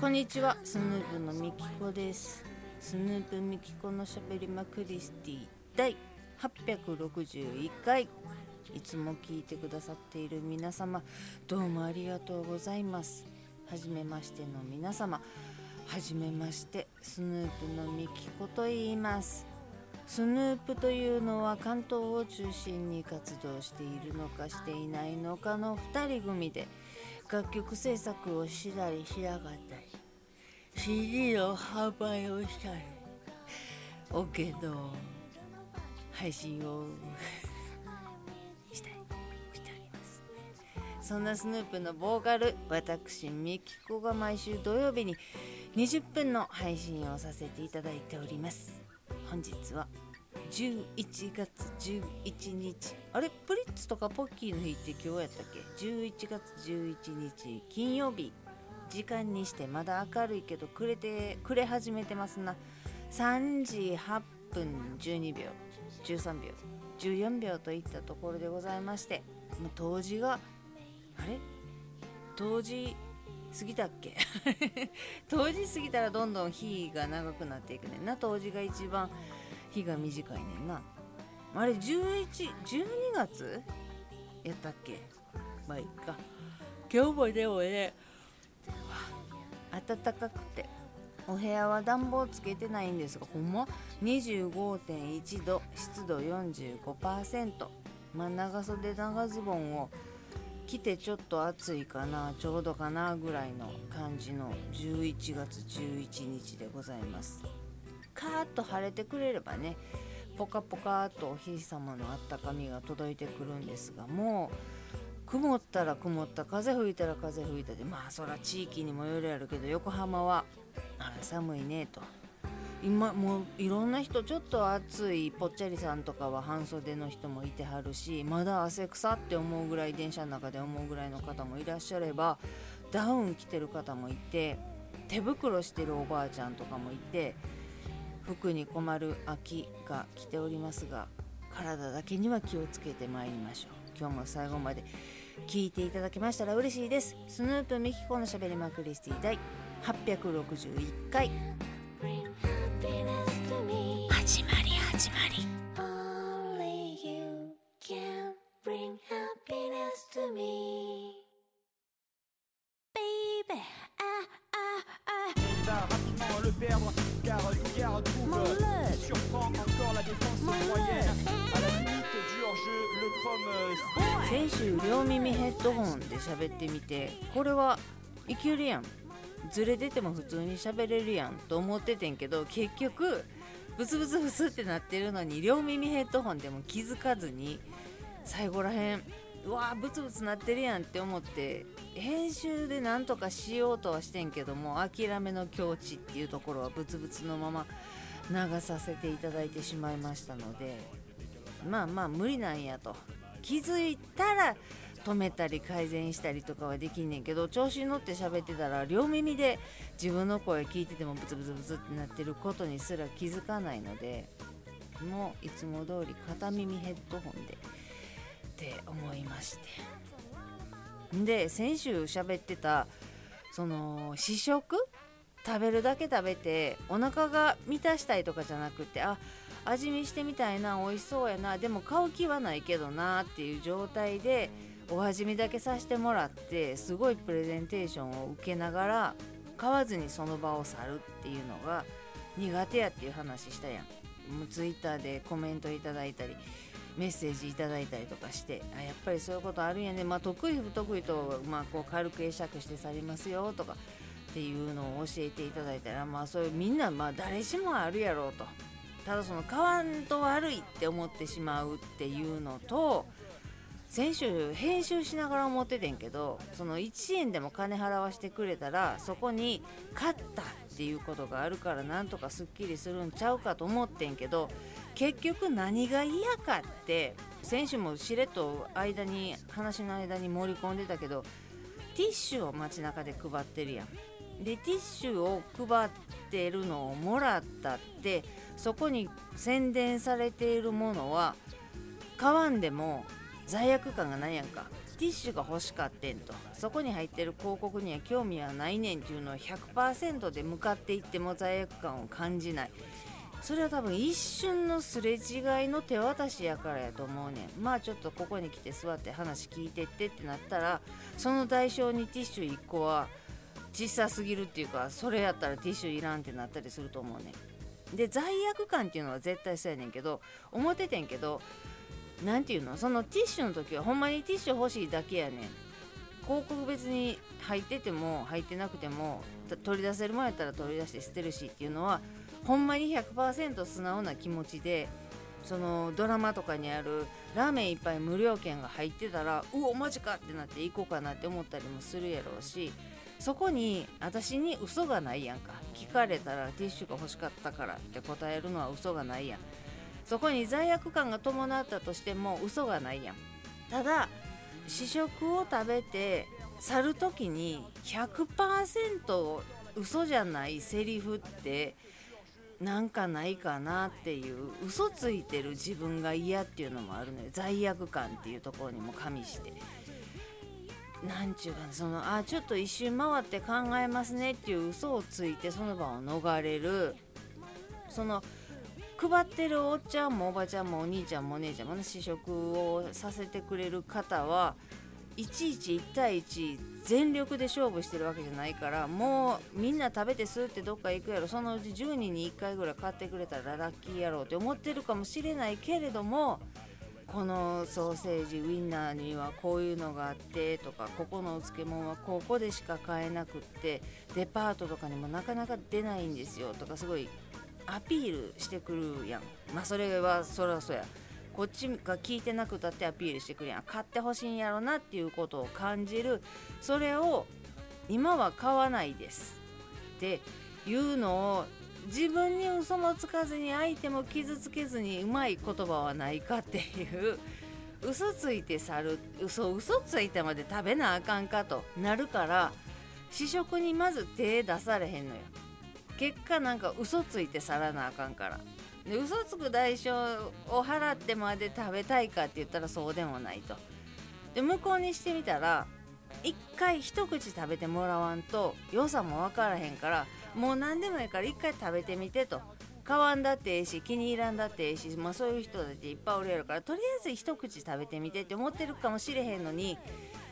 こんにちは。スヌープのみきこです。スヌープみきこのしゃべりまクリスティ第861回。いつも聞いてくださっている皆様どうもありがとうございます。はじめましての皆様はじめましてスヌープのみきこと言います。スヌープというのは関東を中心に活動しているのかしていないのかの2人組で楽曲制作をしたりしなかったり CD の販売をしたり OK の配信を したりしております。そんなスヌープのボーカル私ミキコが毎週土曜日に20分の配信をさせていただいております。本日は11月11日。あれ？プリッツとかポッキーの日って今日やったっけ？11月11日金曜日。時間にしてまだ明るいけど暮れて暮れ始めてますな。3時8分12秒13秒14秒といったところでございましてもう冬至があれ？冬至過ぎたっけ？冬至過ぎたらどんどん日が長くなっていくねんな。冬至が一番日が短いねんな。あれ1112月やったっけ？まあいいか。今日もでもね暖かくて。お部屋は暖房つけてないんですがほんま？25.1度湿度45%まあ長袖長ズボンを着てちょっと暑いかなちょうどかなぐらいの感じの11月11日でございます。カーッと晴れてくれればねポカポカとお日様のあったかみが届いてくるんですがもう曇ったら曇った風吹いたら風吹いたでまあそら地域にもよるやるけど横浜はあ寒いねと。今もういろんな人ちょっと暑いぽっちゃりさんとかは半袖の人もいてはるしまだ汗臭って思うぐらい電車の中で思うぐらいの方もいらっしゃればダウン着てる方もいて手袋してるおばあちゃんとかもいて服に困る秋が来ておりますが体だけには気をつけてまいりましょう。今日も最後まで聞いていただけましたら嬉しいです。スヌープミキコのしゃべりまクリスティ第861回。喋ってみてこれはいけるやん。ずれ出ても普通に喋れるやんと思っててんけど結局ブツブツブツってなってるのに両耳ヘッドホンでも気づかずに最後らへんうわーブツブツなってるやんって思って編集でなんとかしようとはしてんけども諦めの境地っていうところはブツブツのまま流させていただいてしまいましたのでまあまあ無理なんやと。気づいたら止めたり改善したりとかはできんねんけど調子に乗って喋ってたら両耳で自分の声聞いててもブツブツブツってなってることにすら気づかないのでもういつも通り片耳ヘッドホンでって思いまして。で先週喋ってたその試食？食べるだけ食べてお腹が満たしたいとかじゃなくてあ味見してみたいな美味しそうやなでも買う気はないけどなっていう状態でお味見だけさせてもらってすごいプレゼンテーションを受けながら買わずにその場を去るっていうのが苦手やっていう話したやん。もうツイッターでコメントいただいたりメッセージいただいたりとかしてあやっぱりそういうことあるんやね。まあ得意不得意と、まあ、こう軽く会釈して去りますよとかっていうのを教えていただいたらまあそういうみんなまあ誰しもあるやろうと。ただその買わんと悪いって思ってしまうっていうのと先週編集しながら思っててんけどその1円でも金払わしてくれたらそこに勝ったっていうことがあるからなんとかすっきりするんちゃうかと思ってんけど結局何が嫌かって選手もしれっと間に話の間に盛り込んでたけどティッシュを街中で配ってるやん。でティッシュを配ってるのをもらったってそこに宣伝されているものは買わんでも罪悪感がないやんか。ティッシュが欲しかってんと。そこに入ってる広告には興味はないねんっていうのを100%で向かっていっても罪悪感を感じない。それは多分一瞬のすれ違いの手渡しやからやと思うねん。まあちょっとここに来て座って話聞いてってってなったらその代償にティッシュ1個は小さすぎるっていうかそれやったらティッシュいらんってなったりすると思うねん。で罪悪感っていうのは絶対そうやねんけど思っててんけどなんていうの？そのティッシュの時はほんまにティッシュ欲しいだけやねん。広告別に入ってても入ってなくても取り出せる前やったら取り出して捨てるしっていうのはほんまに100%素直な気持ちでそのドラマとかにあるラーメン一杯無料券が入ってたらうおマジかってなって行こうかなって思ったりもするやろうしそこに私に嘘がないやんか。聞かれたらティッシュが欲しかったからって答えるのは嘘がないやん。そこに罪悪感が伴ったとしても嘘がないやん。ただ試食を食べて去る時に100%嘘じゃないセリフってなんかないかなっていう嘘ついてる自分が嫌っていうのもあるのよ罪悪感っていうところにも加味して。なんちゅうかなそのあちょっと一周回って考えますねっていう嘘をついてその場を逃れる。その配ってるおっちゃんもおばちゃんもお兄ちゃんもお姉ちゃんもね試食をさせてくれる方はいちいち1対1全力で勝負してるわけじゃないからもうみんな食べてスーってどっか行くやろ。そのうち10人に1回ぐらい買ってくれたらラッキーやろうって思ってるかもしれないけれどもこのソーセージウインナーにはこういうのがあってとかここのお漬物はここでしか買えなくってデパートとかにもなかなか出ないんですよとかすごいアピールしてくるやん。まあそれはそらそうや。こっちが聞いてなくたってアピールしてくるやん。買ってほしいんやろなっていうことを感じる。それを今は買わないです。っていうのを自分に嘘もつかずに相手も傷つけずにうまい言葉はないかっていう。嘘ついて去る。嘘嘘ついてまで食べなあかんかとなるから試食にまず手出されへんのよ。結果なんか嘘ついて去らなあかんから。で嘘つく代償を払ってまで食べたいかって言ったらそうでもないと。で向こうにしてみたら一回一口食べてもらわんと良さも分からへんからもう何でもいいから一回食べてみてと。買わんだってええし気に入らんだってええし、まあ、そういう人たちいっぱいおるやるからとりあえず一口食べてみてって思ってるかもしれへんのに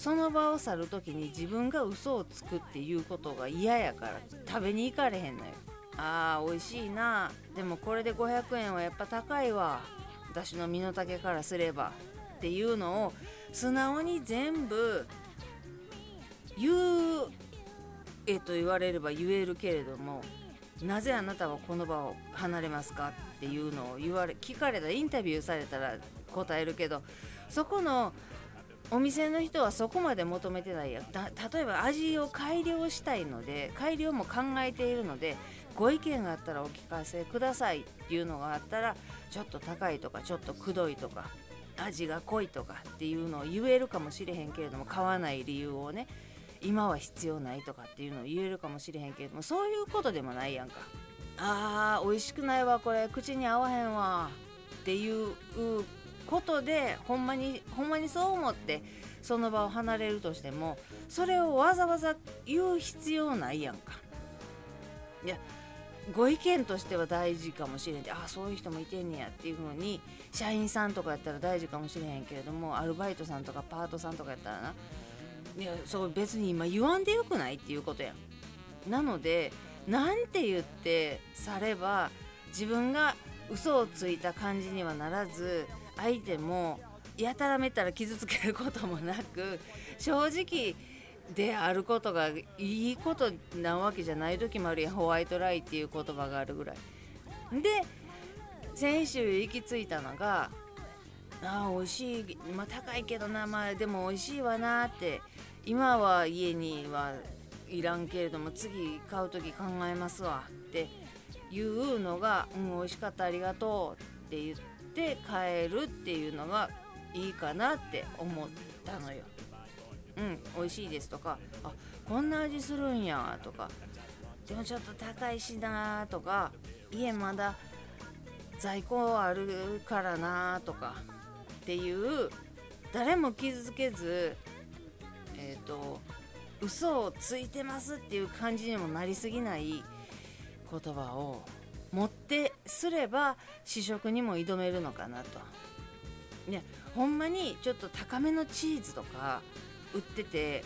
その場を去る時に自分が嘘をつくっていうことが嫌やから食べに行かれへんのよ。あー美味しいな。でもこれで500円はやっぱ高いわ。私の身の丈からすれば。っていうのを素直に全部言うえと言われれば言えるけれどもなぜあなたはこの場を離れますかっていうのを言われ聞かれたインタビューされたら答えるけどそこのお店の人はそこまで求めてないや。例えば味を改良したいので改良も考えているのでご意見があったらお聞かせくださいっていうのがあったらちょっと高いとかちょっとくどいとか味が濃いとかっていうのを言えるかもしれへんけれども買わない理由をね今は必要ないとかっていうのを言えるかもしれへんけれどもそういうことでもないやんか。あー美味しくないわこれ。口に合わへんわ。っていうことでほんまにほんまにそう思ってその場を離れるとしてもそれをわざわざ言う必要ないやんか。いやご意見としては大事かもしれんでああそういう人もいてんねやっていう風に社員さんとかやったら大事かもしれへんけれどもアルバイトさんとかパートさんとかやったらないやそう別に今言わんでよくないっていうことやん。なのでなんて言ってされば自分が嘘をついた感じにはならず相手もやたらめったら傷つけることもなく正直であることがいいことなわけじゃない時もあるやん。ホワイトライっていう言葉があるぐらい。で先週行き着いたのがあー美味しい。まあ高いけどな。まあでも美味しいわなって。今は家にはいらんけれども次買う時考えますわっていうのが「うん美味しかった。ありがとう」って言って帰るっていうのがいいかなって思ったのよ。うん美味しいですとかあこんな味するんやとかでもちょっと高いしなとか家まだ在庫あるからなとかっていう誰も傷つけずえっ、と嘘をついてますっていう感じにもなりすぎない言葉を持ってすれば試食にも挑めるのかなと。ねほんまにちょっと高めのチーズとか売ってて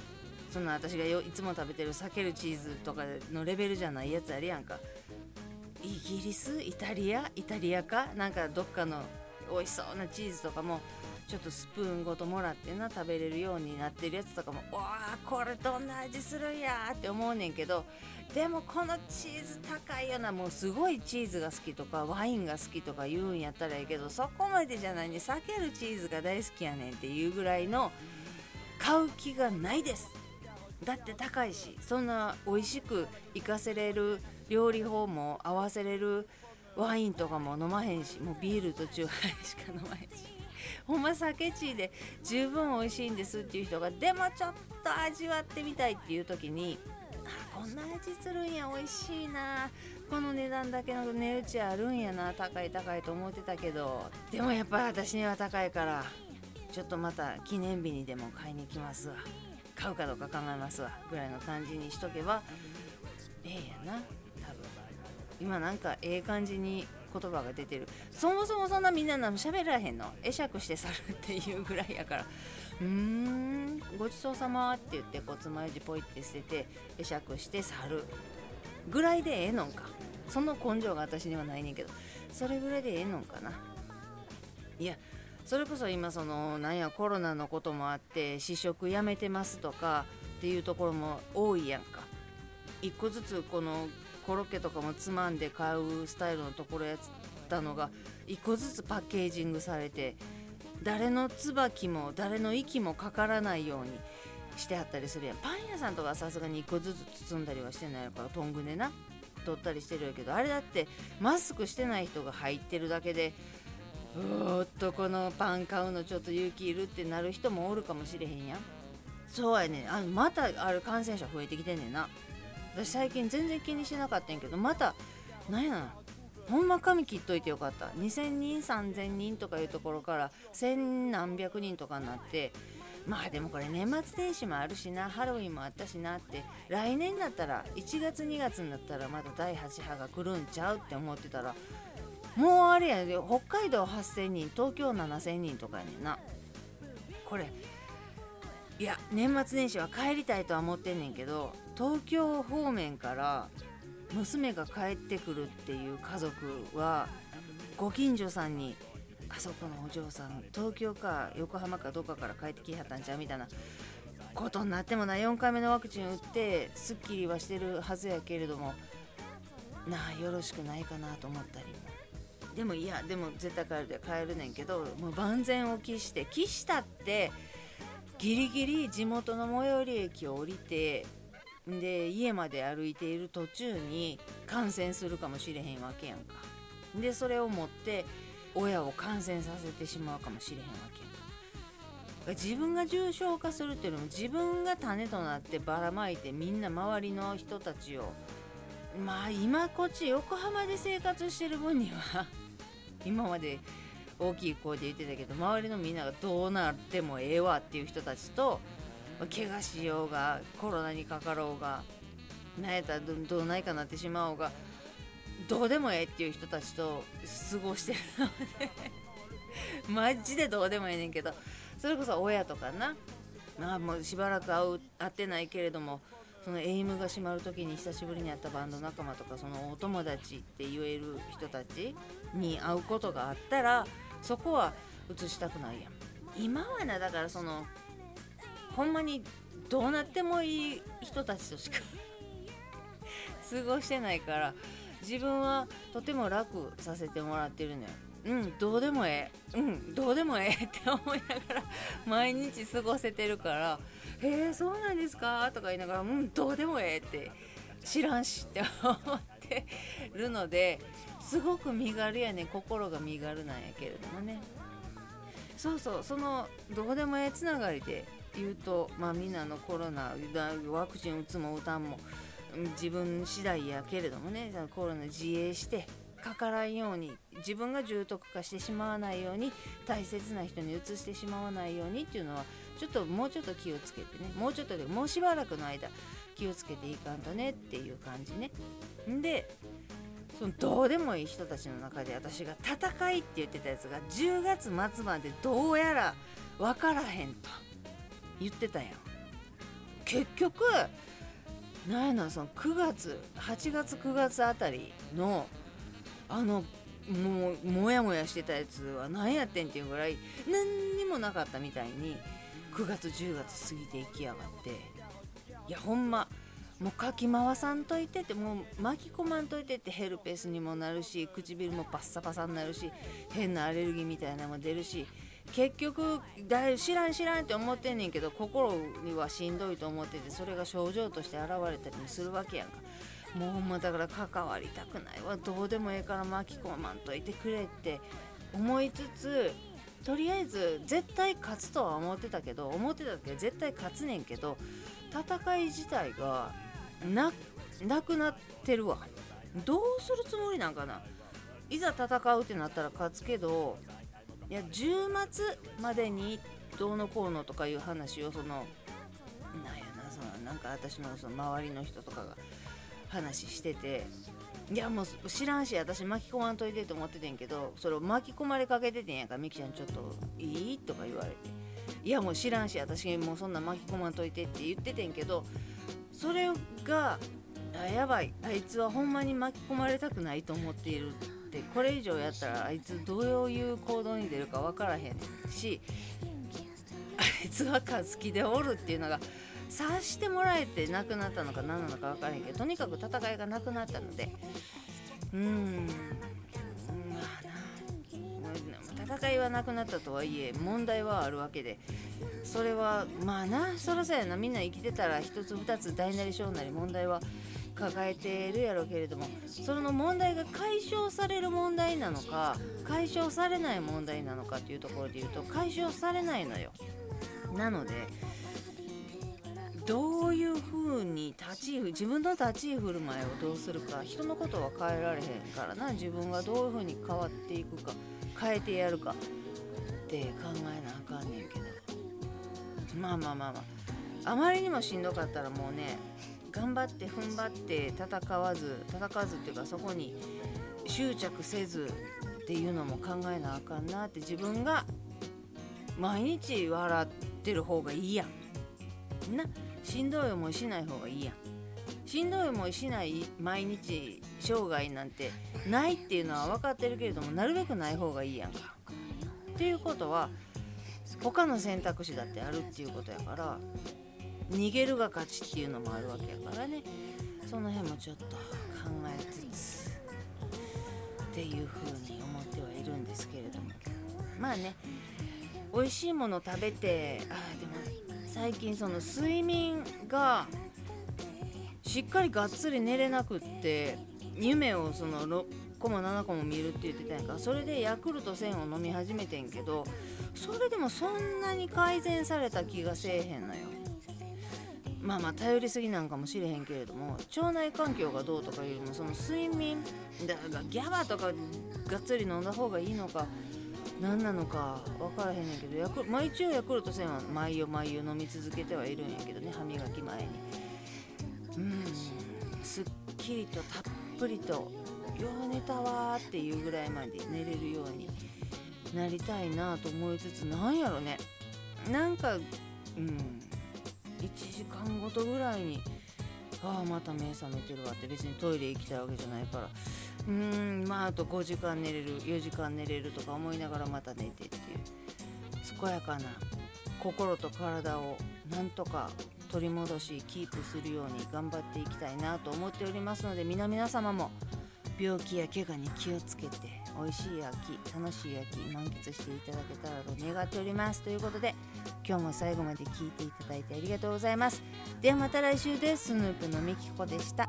そんな私がよいつも食べてる避けるチーズとかのレベルじゃないやつあるやんか。イギリス？イタリア？イタリアか？なんかどっかの美味しそうなチーズとかもちょっとスプーンごともらってな食べれるようになってるやつとかもわあこれどんな味するんやって思うねんけどでもこのチーズ高いよなもうすごいチーズが好きとかワインが好きとか言うんやったらいいけどそこまでじゃないね避けるチーズが大好きやねんっていうぐらいの買う気がないです。だって高いしそんな美味しく活かせれる料理法も合わせれるワインとかも飲まへんしもうビールとチューハイしか飲まへんし。ほんま酒チーで十分美味しいんですっていう人がでもちょっと味わってみたいっていう時にあこんな味するんや美味しいな。この値段だけの値打ちあるんやな。高い高いと思ってたけど。でもやっぱり私には高いからちょっとまた記念日にでも買いに行きますわ。買うかどうか考えますわ。ぐらいの感じにしとけばええやな。多分。今なんかええ感じに言葉が出てる。そもそもそんなみんな何喋らへんの？会釈して去るっていうぐらいやから。うーんごちそうさまって言ってこうつまようじポイって捨てて会釈して去るぐらいでええのんか。その根性が私にはないねんけど。それぐらいでええのんかな。いやそれこそ今そのなんやコロナのこともあって試食やめてますとかっていうところも多いやんか。一個ずつこのコロッケとかもつまんで買うスタイルのところやったのが一個ずつパッケージングされて誰の椿も誰の息もかからないようにしてあったりするやん。パン屋さんとかはさすがに一個ずつ包んだりはしてないからトングでな。取ったりしてるやけどあれだってマスクしてない人が入ってるだけでうーっとこのパン買うのちょっと勇気いるってなる人もおるかもしれへんやん。そうやねあまたある感染者増えてきてんねんな。私最近全然気にしなかったんやけどまたなんやほんま髪切っといてよかった。2000人3000人とかいうところから千何百人とかになってまあでもこれ年末年始もあるしな。ハロウィンもあったしなって。来年だったら1月2月になったらまた第8波が来るんちゃうって思ってたらもうあれやで。北海道8000人東京7000人とかやねんな。これいや年末年始は帰りたいとは思ってんねんけど東京方面から娘が帰ってくるっていう家族はご近所さんに「あそこのお嬢さん東京か横浜かどっかから帰ってきはったんちゃう?」みたいなことになってもな4回目のワクチン打ってすっきりはしてるはずやけれどもなあよろしくないかなと思ったりもでもいやでも絶対帰るで帰るねんけどもう万全を期して期したってギリギリ地元の最寄り駅を降りてで家まで歩いている途中に感染するかもしれへんわけやんか。でそれを持って親を感染させてしまうかもしれへんわけやんか。自分が重症化するっていうのも自分が種となってばらまいてみんな周りの人たちをまあ今こっち横浜で生活してる分には 今まで大きい声で言ってたけど周りのみんながどうなってもええわっていう人たちと怪我しようがコロナにかかろうがなんやったらどどうないかなってしまおうがどうでもええっていう人たちと過ごしてるので マジでどうでもええねんけどそれこそ親とかな。まあもうしばらく会う会ってないけれどもそのエイムが閉まる時に久しぶりに会ったバンド仲間とかそのお友達って言える人たちに会うことがあったらそこは映したくないやん。今はなだからそのほんまにどうなってもいい人たちとしか 過ごしてないから自分はとても楽させてもらってるのよ。うんどうでもええ。うんどうでもええ って思いながら毎日過ごせてるから「へえそうなんですか?」とか言いながら「うんどうでもええ」って知らんしって思ってるのですごく身軽やね。心が身軽なんやけれどもね。そうそうそのどうでもええつながりで言うとまあみんなのコロナワクチン打つも打たんも自分次第やけれどもねコロナ自衛してかからんように自分が重篤化してしまわないように大切な人に移してしまわないようにっていうのはちょっともうちょっと気をつけてねもうちょっとでもうしばらくの間気をつけていかんとねっていう感じね。でそのどうでもいい人たちの中で私が「戦い」って言ってたやつが10月末までどうやら分からへんと。言ってたやん。結局なんやなその9月8月9月あたりのあのもうモヤモヤしてたやつは何やってんっていうぐらい何にもなかったみたいに9月10月過ぎていきやがって。いやほんまもうかき回さんといてってもう巻き込まんといてってヘルペスにもなるし唇もパッサパサになるし変なアレルギーみたいなのも出るし結局だ知らん知らんって思ってんねんけど心にはしんどいと思っててそれが症状として現れたりもするわけやんか。もうほんまだから関わりたくないわどうでもええから巻き込まんといてくれって思いつつとりあえず絶対勝つとは思ってたけど思ってたけど絶対勝つねんけど戦い自体がななくなってるわ。どうするつもりなんかな。いざ戦うってなったら勝つけどいや10末までにどうのこうのとかいう話をそのなんやなそのなんか私のその周りの人とかが話してていやもう知らんし私巻き込まんといてと思っててんけどそれを巻き込まれかけててんやんかみきちゃんちょっといい？とか言われて。いやもう知らんし私もうそんな巻き込まんといてって言っててんけどそれがあやばいあいつはほんまに巻き込まれたくないと思っているってこれ以上やったらあいつどういう行動に出るか分からへんしあいつは好きでおるっていうのが察してもらえてなくなったのか何なのか分からへんけどとにかく戦いがなくなったのでうーんまあな。戦いはなくなったとはいえ問題はあるわけでそれはまあなそろそろやな。みんな生きてたら一つ二つ大なり小なり問題は抱えてるやろうけれどもその問題が解消される問題なのか解消されない問題なのかっていうところで言うと解消されないのよ。なのでどういうふうに立ち自分の立ち居振る舞いをどうするか人のことは変えられへんからな自分がどういうふうに変わっていくか変えてやるかって考えなあかんねんけど。まあまあまあまあ。あまりにもしんどかったらもうね頑張って踏ん張って戦わず戦わずっていうかそこに執着せずっていうのも考えなあかんなって自分が毎日笑ってる方がいいやん。な。しんどい思いしない方がいいやん。しんどい思いしない毎日生涯なんてないっていうのは分かってるけれどもなるべくない方がいいやんか。っていうことは他の選択肢だってあるっていうことやから逃げるが勝ちっていうのもあるわけやからね。その辺もちょっと考えつつっていう風に思ってはいるんですけれども。まあね美味しいもの食べてあでも最近その睡眠がしっかりがっつり寝れなくって夢をその6個も7個も見るって言ってたんやんか。それでヤクルト1000を飲み始めてんけどそれでもそんなに改善された気がせえへんのよ。まあまあ頼りすぎなんかもしれへんけれども腸内環境がどうとかいうよりもその睡眠だからギャバとかがっつり飲んだ方がいいのか何なのか分からへんねんけどヤクまあ一応ヤクルト1000は毎夜毎夜飲み続けてはいるんやけどね歯磨き前に。うんすっきりとたっぷりとよう寝たわーっていうぐらいまで寝れるようになりたいなと思いつつなんやろね。なんかうん1時間ごとぐらいにああまた目覚めてるわって別にトイレ行きたいわけじゃないから。うーんまああと5時間寝れる4時間寝れるとか思いながらまた寝てっていう。健やかな心と体をなんとか取り戻しキープするように頑張っていきたいなと思っておりますので皆々様も病気や怪我に気をつけて美味しい秋楽しい秋満喫していただけたらと願っております。ということで今日も最後まで聞いていただいてありがとうございます。ではまた来週です。スヌープのみきこでした。